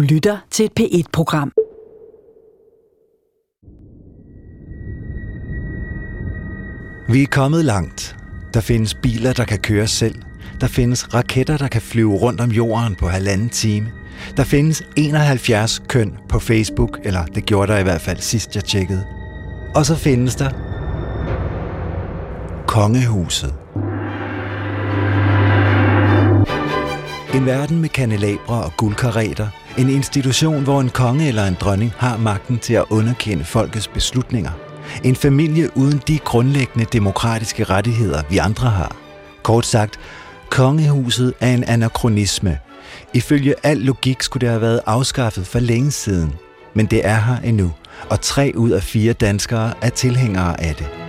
Du lytter til et P1-program. Vi er kommet langt. Der findes biler, der kan køre selv. Der findes raketter, der kan flyve rundt om jorden på halvanden time. Der findes 71 køn på Facebook, eller det gjorde der i hvert fald sidst jeg tjekkede. Og så findes der Kongehuset. En verden med kanelabre og guldkareter. En institution, hvor en konge eller en dronning har magten til at underkende folkets beslutninger. En familie uden de grundlæggende demokratiske rettigheder, vi andre har. Kort sagt, kongehuset er en anachronisme. Ifølge al logik skulle det have været afskaffet for længe siden. Men det er her endnu, og tre ud af fire danskere er tilhængere af det.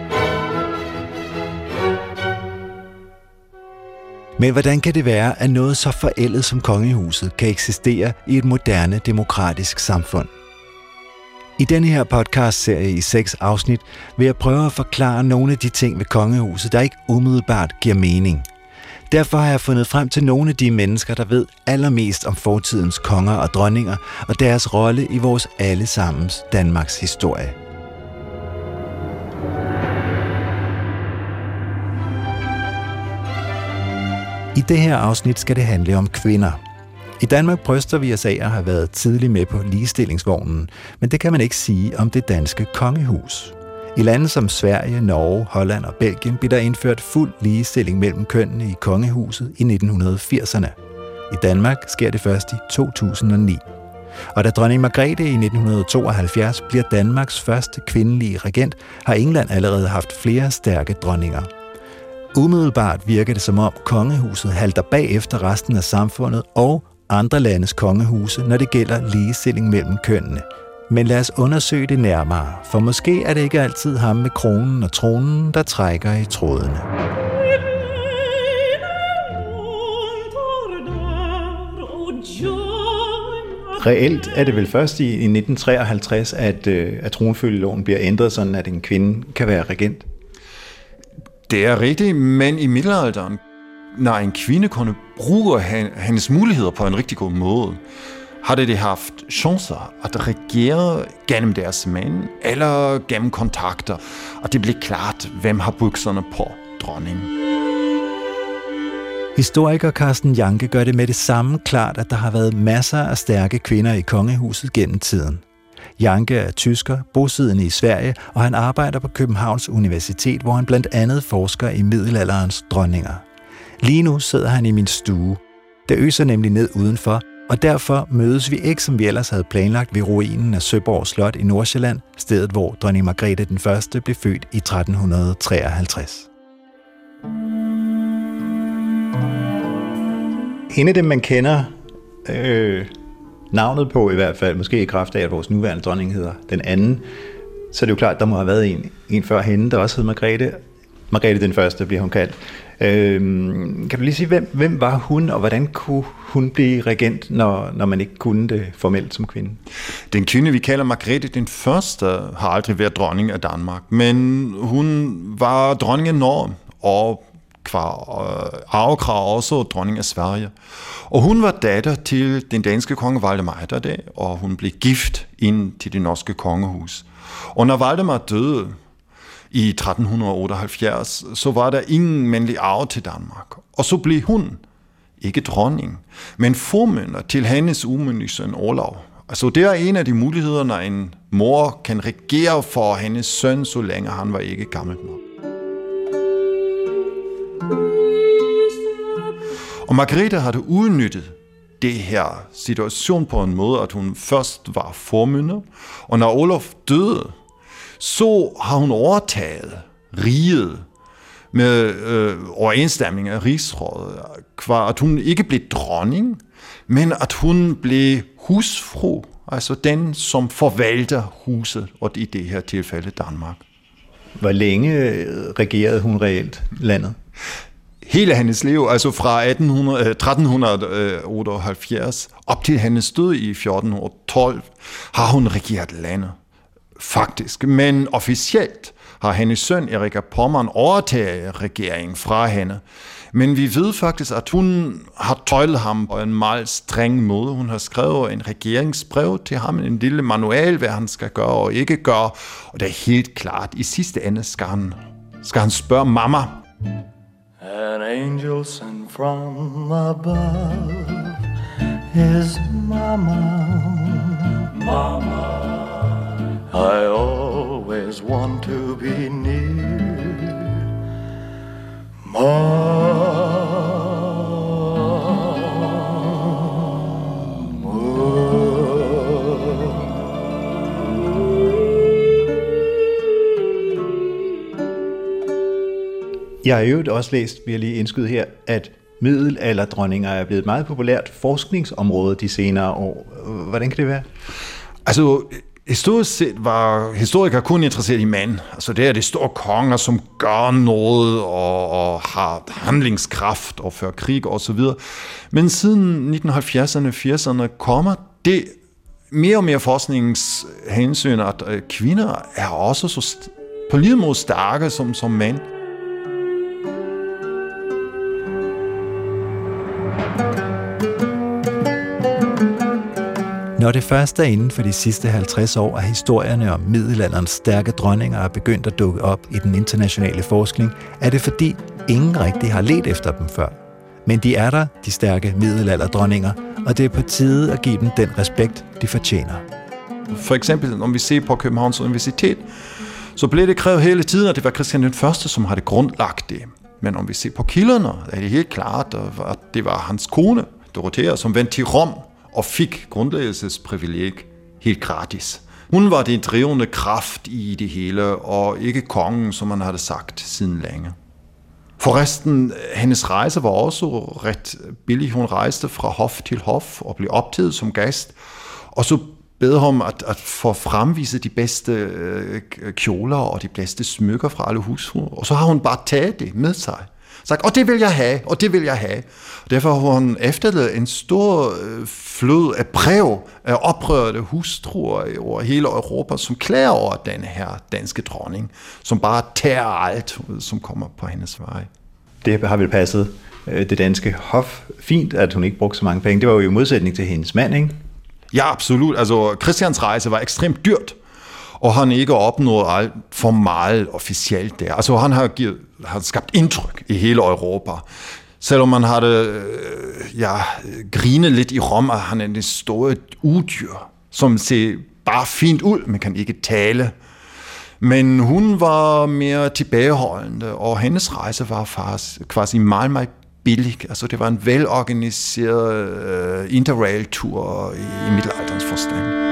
Men hvordan kan det være, at noget så forældet som kongehuset kan eksistere i et moderne demokratisk samfund? I denne her podcast-serie i seks afsnit vil jeg prøve at forklare nogle af de ting ved kongehuset, der ikke umiddelbart giver mening. Derfor har jeg fundet frem til nogle af de mennesker, der ved allermest om fortidens konger og dronninger og deres rolle i vores allesammens Danmarks historie. I det her afsnit skal det handle om kvinder. I Danmark bryster vi os af at have været tidligt med på ligestillingsvognen, men det kan man ikke sige om det danske kongehus. I lande som Sverige, Norge, Holland og Belgien blev der indført fuld ligestilling mellem kønnene i kongehuset i 1980'erne. I Danmark sker det først i 2009. Og da dronning Margrethe i 1972 bliver Danmarks første kvindelige regent, har England allerede haft flere stærke dronninger – Umiddelbart virker det som om kongehuset halter bag efter resten af samfundet og andre landes kongehuse, når det gælder ligestilling mellem kønnene. Men lad os undersøge det nærmere, for måske er det ikke altid ham med kronen og tronen, der trækker i trådene. Reelt er det vel først i 1953, at, øh, at tronfølgeloven bliver ændret, sådan at en kvinde kan være regent. Det er rigtigt, men i middelalderen, når en kvinde kunne bruge hendes muligheder på en rigtig god måde, havde de haft chancer at regere gennem deres mænd eller gennem kontakter, og det blev klart, hvem har bukserne på dronningen. Historiker Carsten Janke gør det med det samme klart, at der har været masser af stærke kvinder i kongehuset gennem tiden – Janke er tysker, bosiddende i Sverige, og han arbejder på Københavns Universitet, hvor han blandt andet forsker i middelalderens dronninger. Lige nu sidder han i min stue. Det øser nemlig ned udenfor, og derfor mødes vi ikke, som vi ellers havde planlagt, ved ruinen af Søborg Slot i Nordsjælland, stedet hvor dronning Margrethe den Første blev født i 1353. En af dem, man kender øh, navnet på i hvert fald, måske i kraft af, at vores nuværende dronning hedder den anden, så er det jo klart, at der må have været en, en før hende, der også hed Margrethe. Margrethe den første bliver hun kaldt. Øhm, kan du lige sige, hvem, hvem var hun, og hvordan kunne hun blive regent, når, når man ikke kunne det formelt som kvinde? Den kvinde, vi kalder Margrethe den første, har aldrig været dronning af Danmark, men hun var dronning af Norge, og Øh, arvekrav også dronning af Sverige. Og hun var datter til den danske konge Valdemar Atterdag, og hun blev gift ind til det norske kongehus. Og når Valdemar døde i 1378, så var der ingen mandlig arv til Danmark. Og så blev hun ikke dronning, men formynder til hendes umyndige søn Olav. Altså det er en af de muligheder, når en mor kan regere for hendes søn, så længe han var ikke gammel nok. Og Margrethe havde udnyttet det her situation på en måde, at hun først var formynder, og når Olof døde, så har hun overtaget riget med øh, overensstemming af rigsrådet, kvar at hun ikke blev dronning, men at hun blev husfru, altså den, som forvalter huset, og i det her tilfælde Danmark. Hvor længe øh, regerede hun reelt landet? hele hendes liv, altså fra 1800, 1378 øh, øh, op til hendes død i 1412, har hun regeret landet. Faktisk. Men officielt har hendes søn Erika Pommern overtaget regeringen fra hende. Men vi ved faktisk, at hun har tøjlet ham på en meget streng måde. Hun har skrevet en regeringsbrev til ham, en lille manual, hvad han skal gøre og ikke gøre. Og det er helt klart, i sidste ende skal han, skal han spørge mamma. An angel sent from above is mama. Mama, I always want to be near. Jeg har jo også læst, vi har lige indskyde her, at middelalderdronninger er blevet et meget populært forskningsområde de senere år. Hvordan kan det være? Altså, Historisk set var historikere kun interesseret i mand. Altså det er de store konger, som gør noget og, og har handlingskraft og fører krig og så videre. Men siden 1970'erne og 80'erne kommer det mere og mere forskningshensyn, at øh, kvinder er også så på lige måde stærke som, som mænd. Når det første er inden for de sidste 50 år, af historierne om middelalderens stærke dronninger er begyndt at dukke op i den internationale forskning, er det fordi ingen rigtig har let efter dem før. Men de er der, de stærke middelalderdronninger, og det er på tide at give dem den respekt, de fortjener. For eksempel, når vi ser på Københavns Universitet, så blev det krævet hele tiden, at det var Christian den Første, som havde grundlagt det. Men om vi ser på kilderne, er det helt klart, at det var hans kone, Dorothea, som vendte til Rom og fik grundlæggelsesprivileg helt gratis. Hun var den drivende kraft i det hele, og ikke kongen, som man havde sagt siden længe. Forresten, hendes rejse var også ret billig. Hun rejste fra hof til hof og blev optaget som gæst, og så bed ham at, at få fremvise de bedste øh, kjoler og de bedste smykker fra alle hus. Og så har hun bare taget det med sig sagt, og det vil jeg have, og det vil jeg have. Derfor har hun efterladet en stor øh, flod af brev af oprørte hustruer over hele Europa, som klager over den her danske dronning, som bare tager alt, som kommer på hendes vej. Det har vel passet øh, det danske hof fint, at hun ikke brugte så mange penge. Det var jo i modsætning til hendes mand, ikke? Ja, absolut. Altså, Christians rejse var ekstremt dyrt og han ikke opnået alt for meget officielt der. Altså han har, givet, har skabt indtryk i hele Europa. Selvom man har det, øh, ja, grinet lidt i Rom, at han er en stor udyr, som ser bare fint ud, men kan ikke tale. Men hun var mere tilbageholdende, og hendes rejse var faktisk quasi meget, meget billig. Altså det var en velorganiseret uh, øh, interrail-tur i, i middelalderens forstand.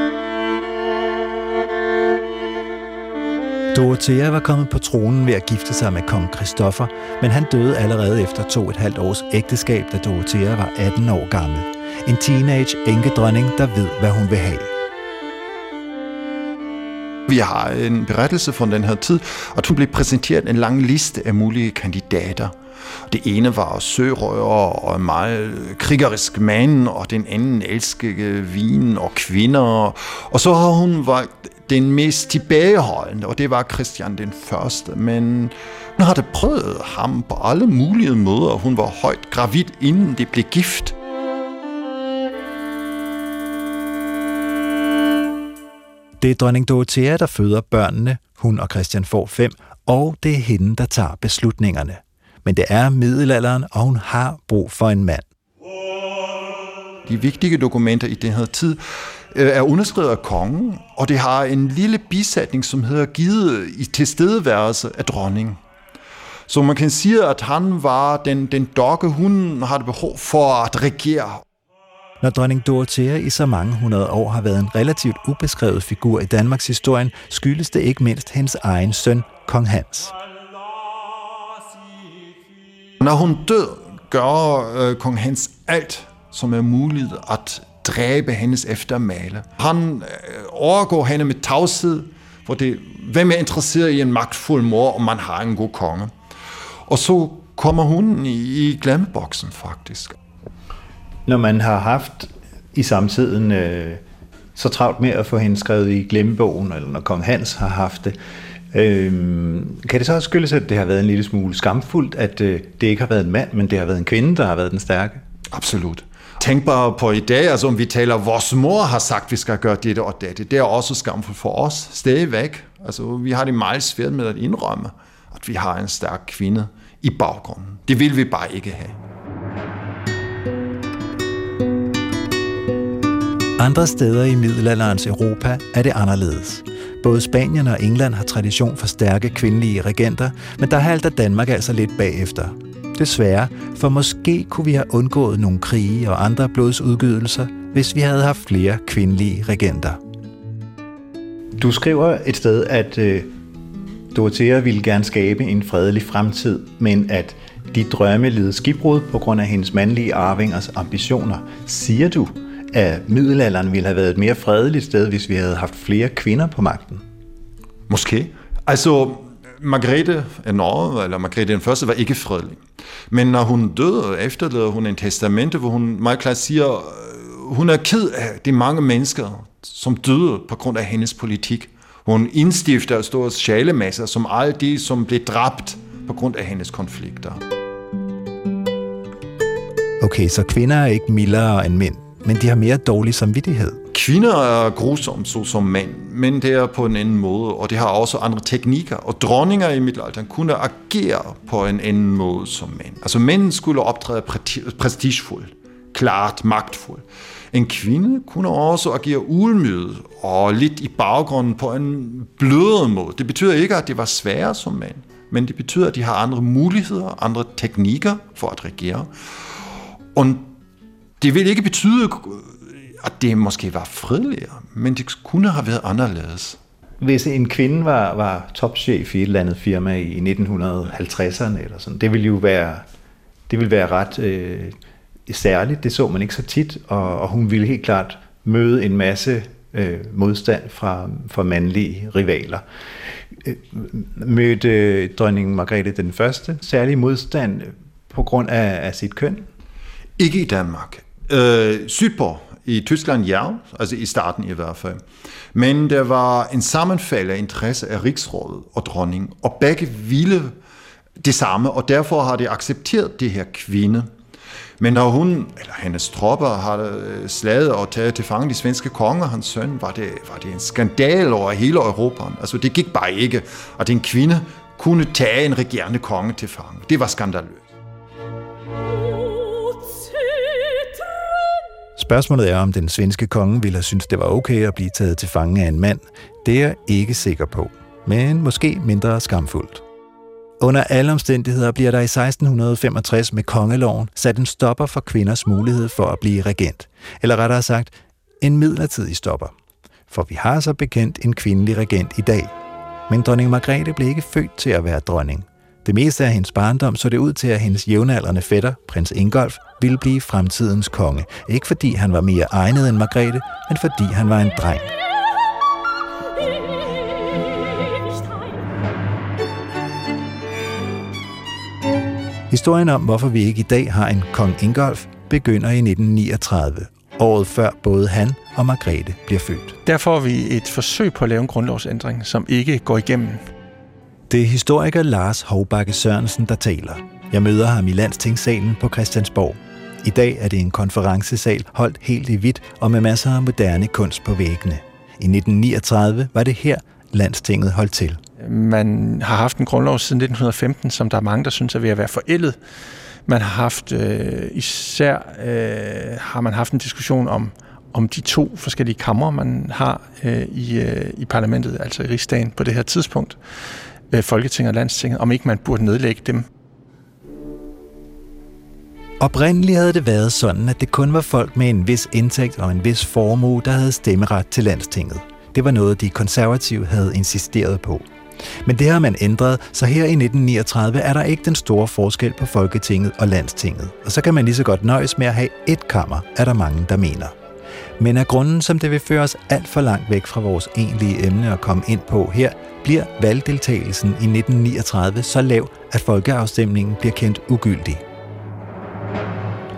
Dorothea var kommet på tronen ved at gifte sig med kong Christoffer, men han døde allerede efter to et halvt års ægteskab, da Dorothea var 18 år gammel. En teenage enkedronning, der ved, hvad hun vil have. Vi har en berettelse fra den her tid, og hun blev præsenteret en lang liste af mulige kandidater. Det ene var sørøver og en meget krigerisk mand, og den anden elskede vin og kvinder. Og så har hun valgt den mest tilbageholdende, og det var Christian den Første. Men hun havde prøvet ham på alle mulige måder, hun var højt gravid, inden det blev gift. Det er dronning Dorothea, der føder børnene. Hun og Christian får fem, og det er hende, der tager beslutningerne. Men det er middelalderen, og hun har brug for en mand. De vigtige dokumenter i den her tid øh, er underskrevet af kongen, og det har en lille bisætning, som hedder givet i tilstedeværelse af dronningen. Så man kan sige, at han var den, den dokke, hun havde behov for at regere. Når dronning Dorothea i så mange hundrede år har været en relativt ubeskrevet figur i Danmarks historie, skyldes det ikke mindst hendes egen søn, kong Hans. Når hun død, gør øh, kong Hans alt, som er muligt at dræbe hendes eftermale. Han øh, overgår hende med tavshed, for det, hvem er interesseret i en magtfuld mor, om man har en god konge? Og så kommer hun i, i glemmeboksen faktisk. Når man har haft i samtiden øh, så travlt med at få hende skrevet i glemmebogen, eller når kong Hans har haft det, Øhm, kan det så også skyldes, at det har været en lille smule skamfuldt, at øh, det ikke har været en mand, men det har været en kvinde, der har været den stærke? Absolut. Tænk bare på i dag, altså om vi taler, vores mor har sagt, at vi skal gøre dette og dette. Det er også skamfuldt for os, stadigvæk. Altså, vi har det meget svært med at indrømme, at vi har en stærk kvinde i baggrunden. Det vil vi bare ikke have. Andre steder i middelalderens Europa er det anderledes. Både Spanien og England har tradition for stærke kvindelige regenter, men der halter Danmark altså lidt bagefter. Desværre, for måske kunne vi have undgået nogle krige og andre blodsudgydelser, hvis vi havde haft flere kvindelige regenter. Du skriver et sted, at øh, Dorothea ville gerne skabe en fredelig fremtid, men at de drømme led skibbrud på grund af hendes mandlige arvingers ambitioner. Siger du, at middelalderen ville have været et mere fredeligt sted, hvis vi havde haft flere kvinder på magten? Måske. Altså, Margrethe af Norge, eller Margrethe den første, var ikke fredelig. Men når hun døde, efterlader hun en testamente, hvor hun meget klart siger, øh, hun er ked af de mange mennesker, som døde på grund af hendes politik. Hun indstifter store sjælemasser, som alle de, som blev dræbt på grund af hendes konflikter. Okay, så kvinder er ikke mildere end mænd, men de har mere dårlig samvittighed. Kvinder er grusomme, så som mænd, men det er på en anden måde, og det har også andre teknikker. Og dronninger i middelalderen kunne agere på en anden måde som mænd. Altså mænd skulle optræde prestigefuldt, klart magtfuldt. En kvinde kunne også agere ulmydet og lidt i baggrunden på en blødere måde. Det betyder ikke, at det var sværere som mænd, men det betyder, at de har andre muligheder, andre teknikker for at regere. Og det vil ikke betyde, at det måske var fredeligere, men det kunne have været anderledes. Hvis en kvinde var, var topchef i et eller andet firma i 1950'erne, eller sådan, det ville jo være, det ville være ret øh, særligt. Det så man ikke så tit, og, og hun ville helt klart møde en masse øh, modstand fra, fra mandlige rivaler. Øh, mødte dronning Margrethe den første særlig modstand på grund af, af sit køn? Ikke i Danmark. Øh, sydpå i Tyskland, ja, altså i starten i hvert fald. Men der var en sammenfald af interesse af rigsrådet og dronning, og begge ville det samme, og derfor har de accepteret det her kvinde. Men når hun, eller hendes tropper, har øh, slaget og taget til fange de svenske konger og hans søn, var det, var det en skandal over hele Europa. Altså det gik bare ikke, at en kvinde kunne tage en regerende konge til fange. Det var skandaløst. Spørgsmålet er, om den svenske konge ville have syntes, det var okay at blive taget til fange af en mand. Det er jeg ikke sikker på, men måske mindre skamfuldt. Under alle omstændigheder bliver der i 1665 med kongeloven sat en stopper for kvinders mulighed for at blive regent. Eller rettere sagt, en midlertidig stopper. For vi har så bekendt en kvindelig regent i dag. Men dronning Margrethe blev ikke født til at være dronning. Det meste af hendes barndom så det ud til, at hendes jævnaldrende fætter, prins Ingolf, ville blive fremtidens konge. Ikke fordi han var mere egnet end Margrethe, men fordi han var en dreng. Historien om, hvorfor vi ikke i dag har en kong Ingolf, begynder i 1939, året før både han og Margrethe bliver født. Der får vi et forsøg på at lave en grundlovsændring, som ikke går igennem. Det er historiker Lars Hovbakke Sørensen, der taler. Jeg møder ham i Landstingssalen på Christiansborg. I dag er det en konferencesal holdt helt i hvidt og med masser af moderne kunst på væggene. I 1939 var det her, Landstinget holdt til. Man har haft en grundlov siden 1915, som der er mange, der synes er ved at være forældet. Man har haft, øh, især øh, har man haft en diskussion om, om de to forskellige kammer, man har øh, i, øh, i parlamentet, altså i rigsdagen på det her tidspunkt, Øh, Folketinget og Landstinget, om ikke man burde nedlægge dem. Oprindeligt havde det været sådan, at det kun var folk med en vis indtægt og en vis formue, der havde stemmeret til landstinget. Det var noget, de konservative havde insisteret på. Men det har man ændret, så her i 1939 er der ikke den store forskel på Folketinget og Landstinget. Og så kan man lige så godt nøjes med at have et kammer, er der mange, der mener. Men af grunden, som det vil føre os alt for langt væk fra vores egentlige emne at komme ind på her, bliver valgdeltagelsen i 1939 så lav, at folkeafstemningen bliver kendt ugyldig.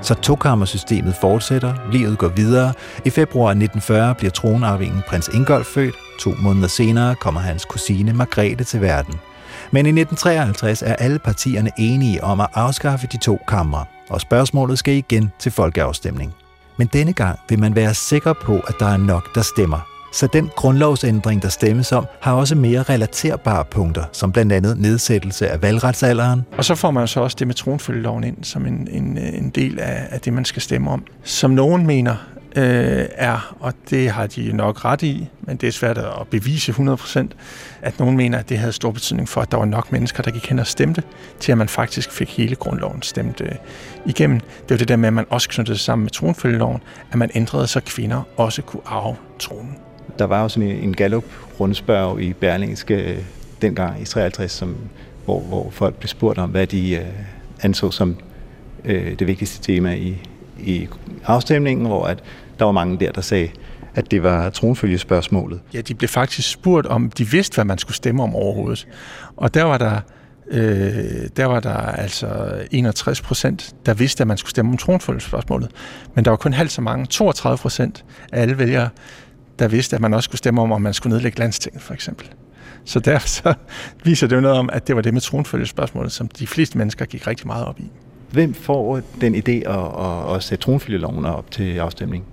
Så tokammersystemet fortsætter, livet går videre. I februar 1940 bliver tronarvingen prins Ingolf født. To måneder senere kommer hans kusine Margrethe til verden. Men i 1953 er alle partierne enige om at afskaffe de to kamre, og spørgsmålet skal igen til folkeafstemning. Men denne gang vil man være sikker på, at der er nok, der stemmer. Så den grundlovsændring, der stemmes om, har også mere relaterbare punkter, som blandt andet nedsættelse af valgretsalderen. Og så får man så også det med tronfølgeloven ind som en, en, øh, en del af, af det, man skal stemme om. Som nogen mener øh, er, og det har de nok ret i, men det er svært at bevise 100%, at nogen mener, at det havde stor betydning for, at der var nok mennesker, der gik hen og stemte, til at man faktisk fik hele grundloven stemt øh, igennem. Det var det der med, at man også knyttede sig sammen med tronfølgeloven, at man ændrede, så kvinder også kunne arve tronen. Der var jo sådan en Gallup-rundspørg i Berlingske øh, dengang i 53, som, hvor, hvor folk blev spurgt om, hvad de øh, anså som øh, det vigtigste tema i, i afstemningen, hvor at der var mange der, der sagde, at det var tronfølgespørgsmålet. Ja, de blev faktisk spurgt, om de vidste, hvad man skulle stemme om overhovedet. Og der var der, øh, der, var der altså 61 procent, der vidste, at man skulle stemme om tronfølgespørgsmålet. Men der var kun halvt så mange, 32 procent af alle vælgere, der vidste, at man også skulle stemme om, om man skulle nedlægge landstinget, for eksempel. Så derfor så viser det jo noget om, at det var det med tronfølgespørgsmålet, som de fleste mennesker gik rigtig meget op i. Hvem får den idé at, at, at sætte tronfølgeloven op til afstemning?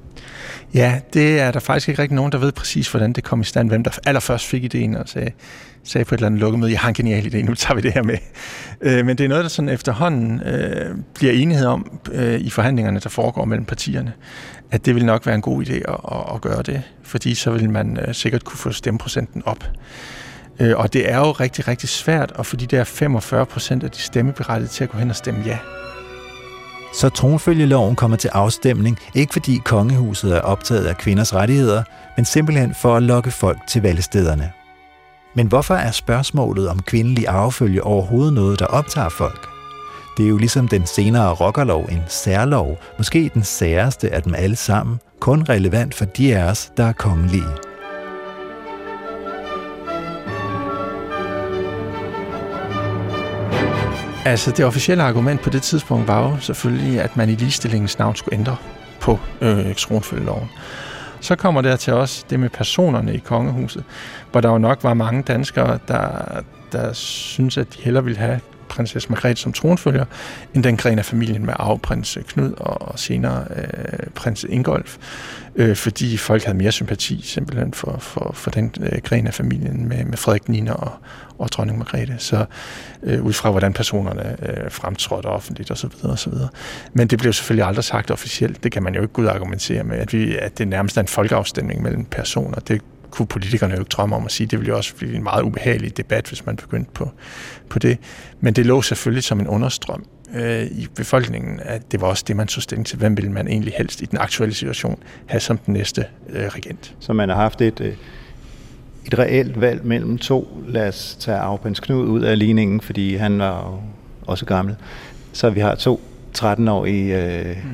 Ja, det er der faktisk ikke rigtig nogen, der ved præcis, hvordan det kom i stand. Hvem der allerførst fik ideen og sagde, sagde på et eller andet lukkemøde, jeg har en genial idé, nu tager vi det her med. Øh, men det er noget, der sådan efterhånden øh, bliver enighed om øh, i forhandlingerne, der foregår mellem partierne, at det vil nok være en god idé at, at, at gøre det, fordi så vil man øh, sikkert kunne få stemmeprocenten op. Øh, og det er jo rigtig, rigtig svært at få de der 45 procent af de stemmeberettigede til at gå hen og stemme ja. Så tronfølgeloven kommer til afstemning, ikke fordi kongehuset er optaget af kvinders rettigheder, men simpelthen for at lokke folk til valgstederne. Men hvorfor er spørgsmålet om kvindelig arvefølge overhovedet noget, der optager folk? Det er jo ligesom den senere rockerlov en særlov, måske den særeste af dem alle sammen, kun relevant for de af os, der er kongelige. Altså, det officielle argument på det tidspunkt var jo selvfølgelig, at man i ligestillingens navn skulle ændre på øh, tronfølgeloven. Så kommer der til os det med personerne i kongehuset, hvor der jo nok var mange danskere, der, der synes, at de hellere ville have prinsesse Margrethe som tronfølger, end den gren af familien med arveprins øh, Knud og senere øh, prins Ingolf, øh, fordi folk havde mere sympati simpelthen for, for, for den øh, gren af familien med, med Frederik Nina og, og dronning Margrethe, så øh, ud fra hvordan personerne øh, fremtrådte offentligt osv. osv. Men det blev selvfølgelig aldrig sagt officielt. Det kan man jo ikke gå ud og argumentere med, at, vi, at det nærmest er en folkeafstemning mellem personer. Det kunne politikerne jo ikke drømme om at sige. Det ville jo også blive en meget ubehagelig debat, hvis man begyndte på, på det. Men det lå selvfølgelig som en understrøm øh, i befolkningen, at det var også det, man tog stilling til. Hvem ville man egentlig helst i den aktuelle situation have som den næste øh, regent? Så man har haft et, øh, et reelt valg mellem to. Lad os tage Arvprins Knud ud af ligningen, fordi han var jo også gammel. Så vi har to 13-årige øh, mm.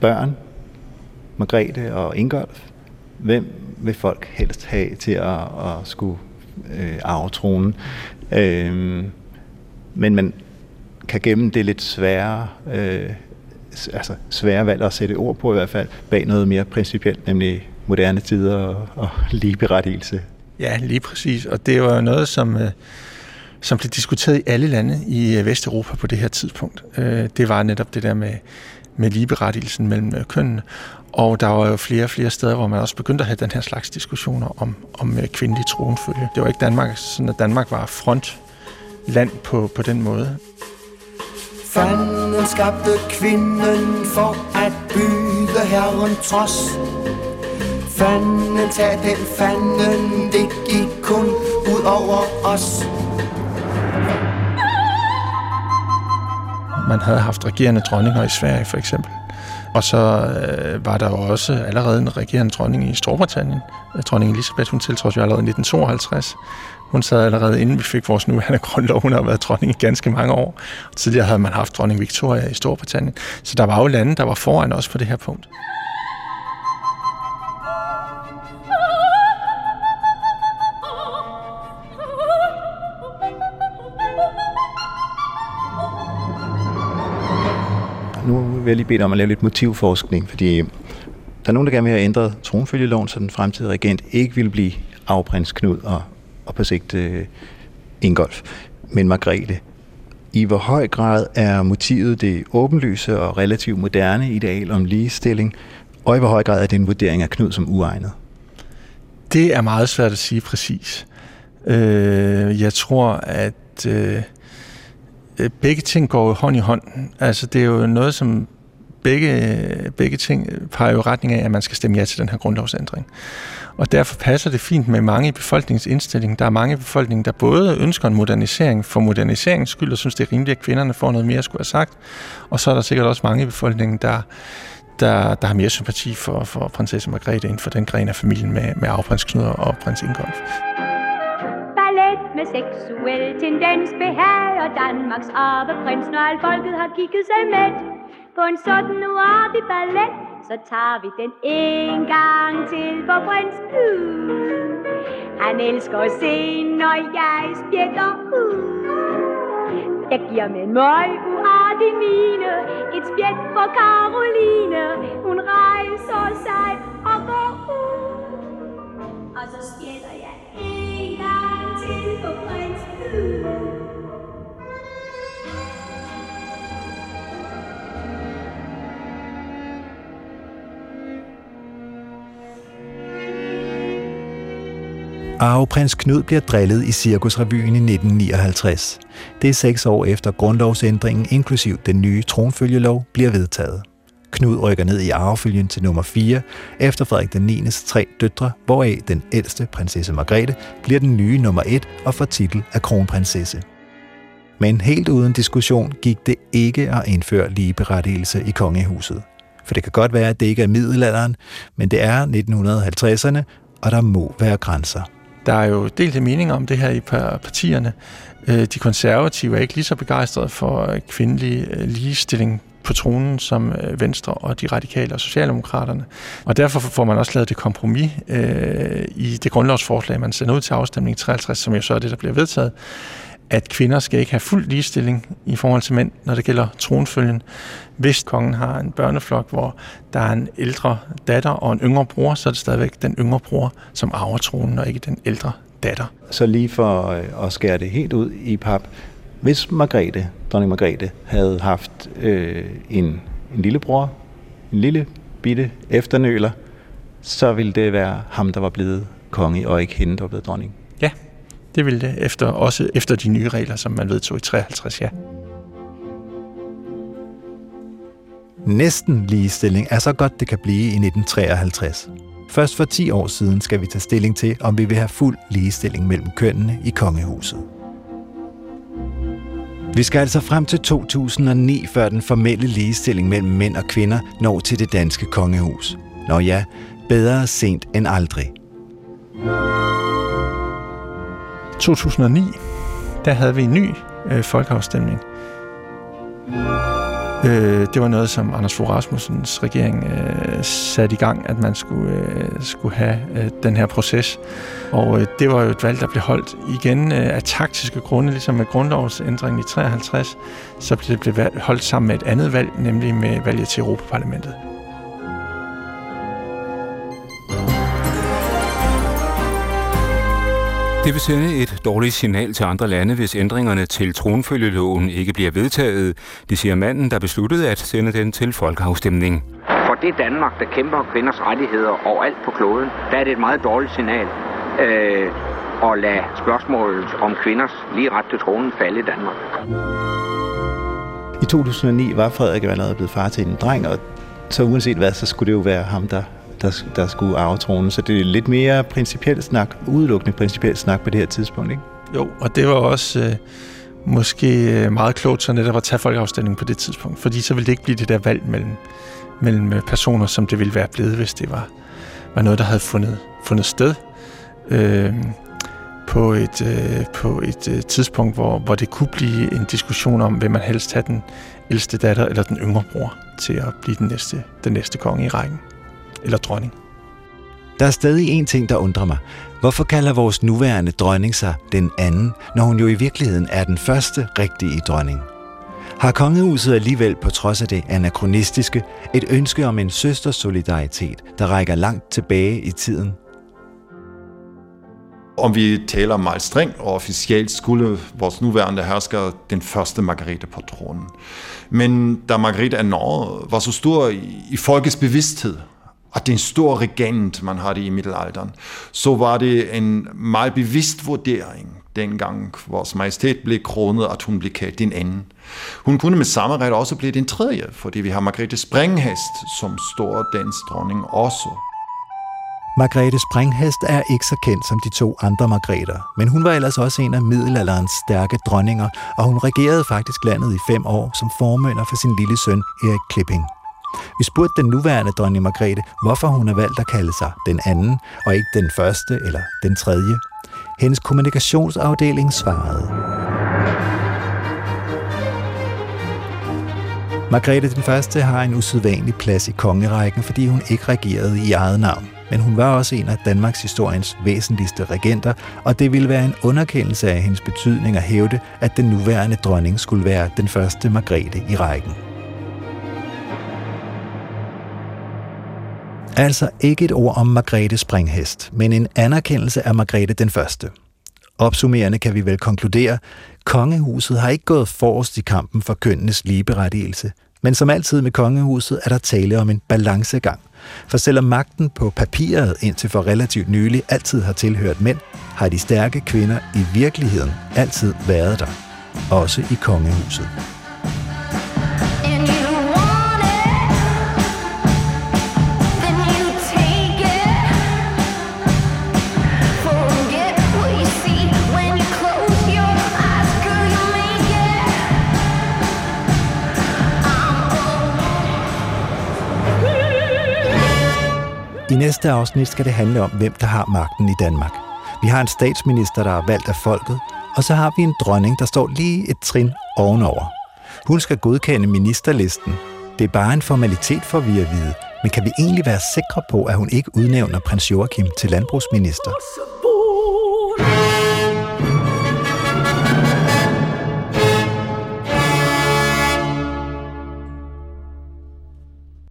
børn, Margrethe og Ingolf. Hvem vil folk helst have til at, at skulle øh, arve tronen? Øh, men man kan gemme det lidt svære, øh, altså svære valg at sætte ord på i hvert fald, bag noget mere principielt, nemlig moderne tider og, og ligeberettigelse. Ja, lige præcis. Og det var noget, som, øh, som blev diskuteret i alle lande i øh, Vesteuropa på det her tidspunkt. Øh, det var netop det der med, med ligeberettigelsen mellem kønnene. Og der var jo flere og flere steder, hvor man også begyndte at have den her slags diskussioner om, om kvindelig tronfølge. Det var ikke Danmark, sådan at Danmark var frontland på, på den måde. Fanden skabte kvinden for at byde herren trods. Fanden tag den fanden, det gik kun ud over os. Man havde haft regerende dronninger i Sverige for eksempel. Og så øh, var der jo også allerede en regerende dronning i Storbritannien. Øh, dronning Elisabeth, hun tiltrådte jo allerede i 1952. Hun sad allerede inden vi fik vores nuværende grundlov. Hun har været dronning i ganske mange år. Tidligere havde man haft dronning Victoria i Storbritannien. Så der var jo lande, der var foran os på det her punkt. Vil jeg lige bede dig om at lave lidt motivforskning, fordi der er nogen, der gerne vil have ændret tronfølgeloven, så den fremtidige regent ikke vil blive afprins Knud og, og på sigt øh, Ingolf, men Margrethe. I hvor høj grad er motivet det åbenlyse og relativt moderne ideal om ligestilling, og i hvor høj grad er det en vurdering af Knud som uegnet? Det er meget svært at sige præcis. Øh, jeg tror, at øh, Øh, begge ting går hånd i hånd. Altså, det er jo noget, som begge, begge ting peger jo retning af, at man skal stemme ja til den her grundlovsændring. Og derfor passer det fint med mange i befolkningens indstilling. Der er mange i befolkningen, der både ønsker en modernisering for moderniseringens skyld, og synes, det er rimeligt, at kvinderne får noget mere, skulle have sagt. Og så er der sikkert også mange i befolkningen, der, der, der har mere sympati for, for prinsesse Margrethe inden for den gren af familien med, med afprins Knud og prins Ingolf. Seksuel tendens behager Danmarks arveprins, når alt folket har kigget sig med. På en sådan uartig ballet, så tager vi den en gang til på prins Knud. Han elsker at se, når jeg spjætter ud. Jeg giver med en møg uartig mine Et spjæt for Karoline Hun rejser sig og går ud Og så spjætter jeg Arveprins Knud bliver drillet i Cirkusrevyen i 1959. Det er seks år efter grundlovsændringen, inklusiv den nye tronfølgelov, bliver vedtaget. Knud rykker ned i arvefølgen til nummer 4, efter Frederik den 9. tre døtre, hvoraf den ældste, prinsesse Margrethe, bliver den nye nummer 1 og får titel af kronprinsesse. Men helt uden diskussion gik det ikke at indføre ligeberettigelse i kongehuset. For det kan godt være, at det ikke er middelalderen, men det er 1950'erne, og der må være grænser. Der er jo delte meninger om det her i partierne. Øh, de konservative er ikke lige så begejstrede for øh, kvindelig øh, ligestilling på tronen som øh, Venstre og de radikale og Socialdemokraterne. Og derfor får man også lavet det kompromis øh, i det grundlovsforslag, man sender ud til afstemning 53, som jo så er det, der bliver vedtaget, at kvinder skal ikke have fuld ligestilling i forhold til mænd, når det gælder tronfølgen. Hvis kongen har en børneflok, hvor der er en ældre datter og en yngre bror, så er det stadigvæk den yngre bror, som arver tronen, og ikke den ældre datter. Så lige for øh, at skære det helt ud i pap. Hvis Margrethe, dronning Margrethe, havde haft øh, en, en lillebror, en lille bitte efternøler, så ville det være ham, der var blevet konge, og ikke hende, der var blevet dronning. Ja, det ville det, efter, også efter de nye regler, som man vedtog i 53, ja. Næsten ligestilling er så godt det kan blive i 1953. Først for 10 år siden skal vi tage stilling til, om vi vil have fuld ligestilling mellem kønnene i kongehuset. Vi skal altså frem til 2009, før den formelle ligestilling mellem mænd og kvinder når til det danske kongehus. Nå ja, bedre sent end aldrig. 2009, der havde vi en ny øh, folkeafstemning. Øh, det var noget, som Anders Fogh Rasmussens regering øh, satte i gang, at man skulle, øh, skulle have øh, den her proces. Og øh, det var jo et valg, der blev holdt igen øh, af taktiske grunde, ligesom med grundlovsændringen i 53, så blev det blev holdt sammen med et andet valg, nemlig med valget til Europaparlamentet. Det vil sende et dårligt signal til andre lande, hvis ændringerne til tronfølgeloven ikke bliver vedtaget, det siger manden, der besluttede at sende den til folkeafstemning. For det Danmark, der kæmper kvinders rettigheder overalt på kloden, der er det et meget dårligt signal øh, at lade spørgsmålet om kvinders lige ret til tronen falde i Danmark. I 2009 var Frederik allerede blevet far til en dreng, og så uanset hvad, så skulle det jo være ham, der der, der skulle arve tronen. Så det er lidt mere principielt snak, udelukkende principielt snak på det her tidspunkt, ikke? Jo, og det var også øh, måske øh, meget klogt så netop at tage folkeafstemningen på det tidspunkt, fordi så ville det ikke blive det der valg mellem, mellem øh, personer, som det ville være blevet, hvis det var, var noget, der havde fundet, fundet sted øh, på et, øh, på et øh, tidspunkt, hvor, hvor det kunne blive en diskussion om, vil man helst have den ældste datter eller den yngre bror til at blive den næste, den næste konge i rækken eller dronning. Der er stadig en ting, der undrer mig. Hvorfor kalder vores nuværende dronning sig den anden, når hun jo i virkeligheden er den første rigtige dronning? har kongehuset alligevel på trods af det anachronistiske et ønske om en søstersolidaritet, der rækker langt tilbage i tiden om vi taler meget strengt og officielt, skulle vores nuværende hersker den første Margrethe på tronen. Men da Margrethe af Norge var så stor i, i folkets bevidsthed, at det er en stor regent, man har det i middelalderen, så var det en meget bevidst vurdering, dengang vores majestæt blev kronet, at hun blev kaldt den anden. Hun kunne med samme ret også blive den tredje, fordi vi har Margrethe Springhest som stor dansk dronning også. Margrethe Springhest er ikke så kendt som de to andre Margreter, men hun var ellers også en af middelalderens stærke dronninger, og hun regerede faktisk landet i fem år som formønder for sin lille søn Erik Klipping. Vi spurgte den nuværende dronning Margrethe, hvorfor hun har valgt at kalde sig den anden, og ikke den første eller den tredje. Hendes kommunikationsafdeling svarede. Margrethe den første har en usædvanlig plads i kongerækken, fordi hun ikke regerede i eget navn men hun var også en af Danmarks historiens væsentligste regenter, og det ville være en underkendelse af hendes betydning at hævde, at den nuværende dronning skulle være den første Margrethe i rækken. Altså ikke et ord om Margrethe Springhest, men en anerkendelse af Margrethe den første. Opsummerende kan vi vel konkludere, kongehuset har ikke gået forrest i kampen for kønnenes ligeberettigelse, men som altid med kongehuset er der tale om en balancegang. For selvom magten på papiret indtil for relativt nylig altid har tilhørt mænd, har de stærke kvinder i virkeligheden altid været der. Også i kongehuset. Næste afsnit skal det handle om, hvem der har magten i Danmark. Vi har en statsminister, der er valgt af folket, og så har vi en dronning, der står lige et trin ovenover. Hun skal godkende ministerlisten. Det er bare en formalitet for vi at vide, men kan vi egentlig være sikre på, at hun ikke udnævner prins Joachim til landbrugsminister?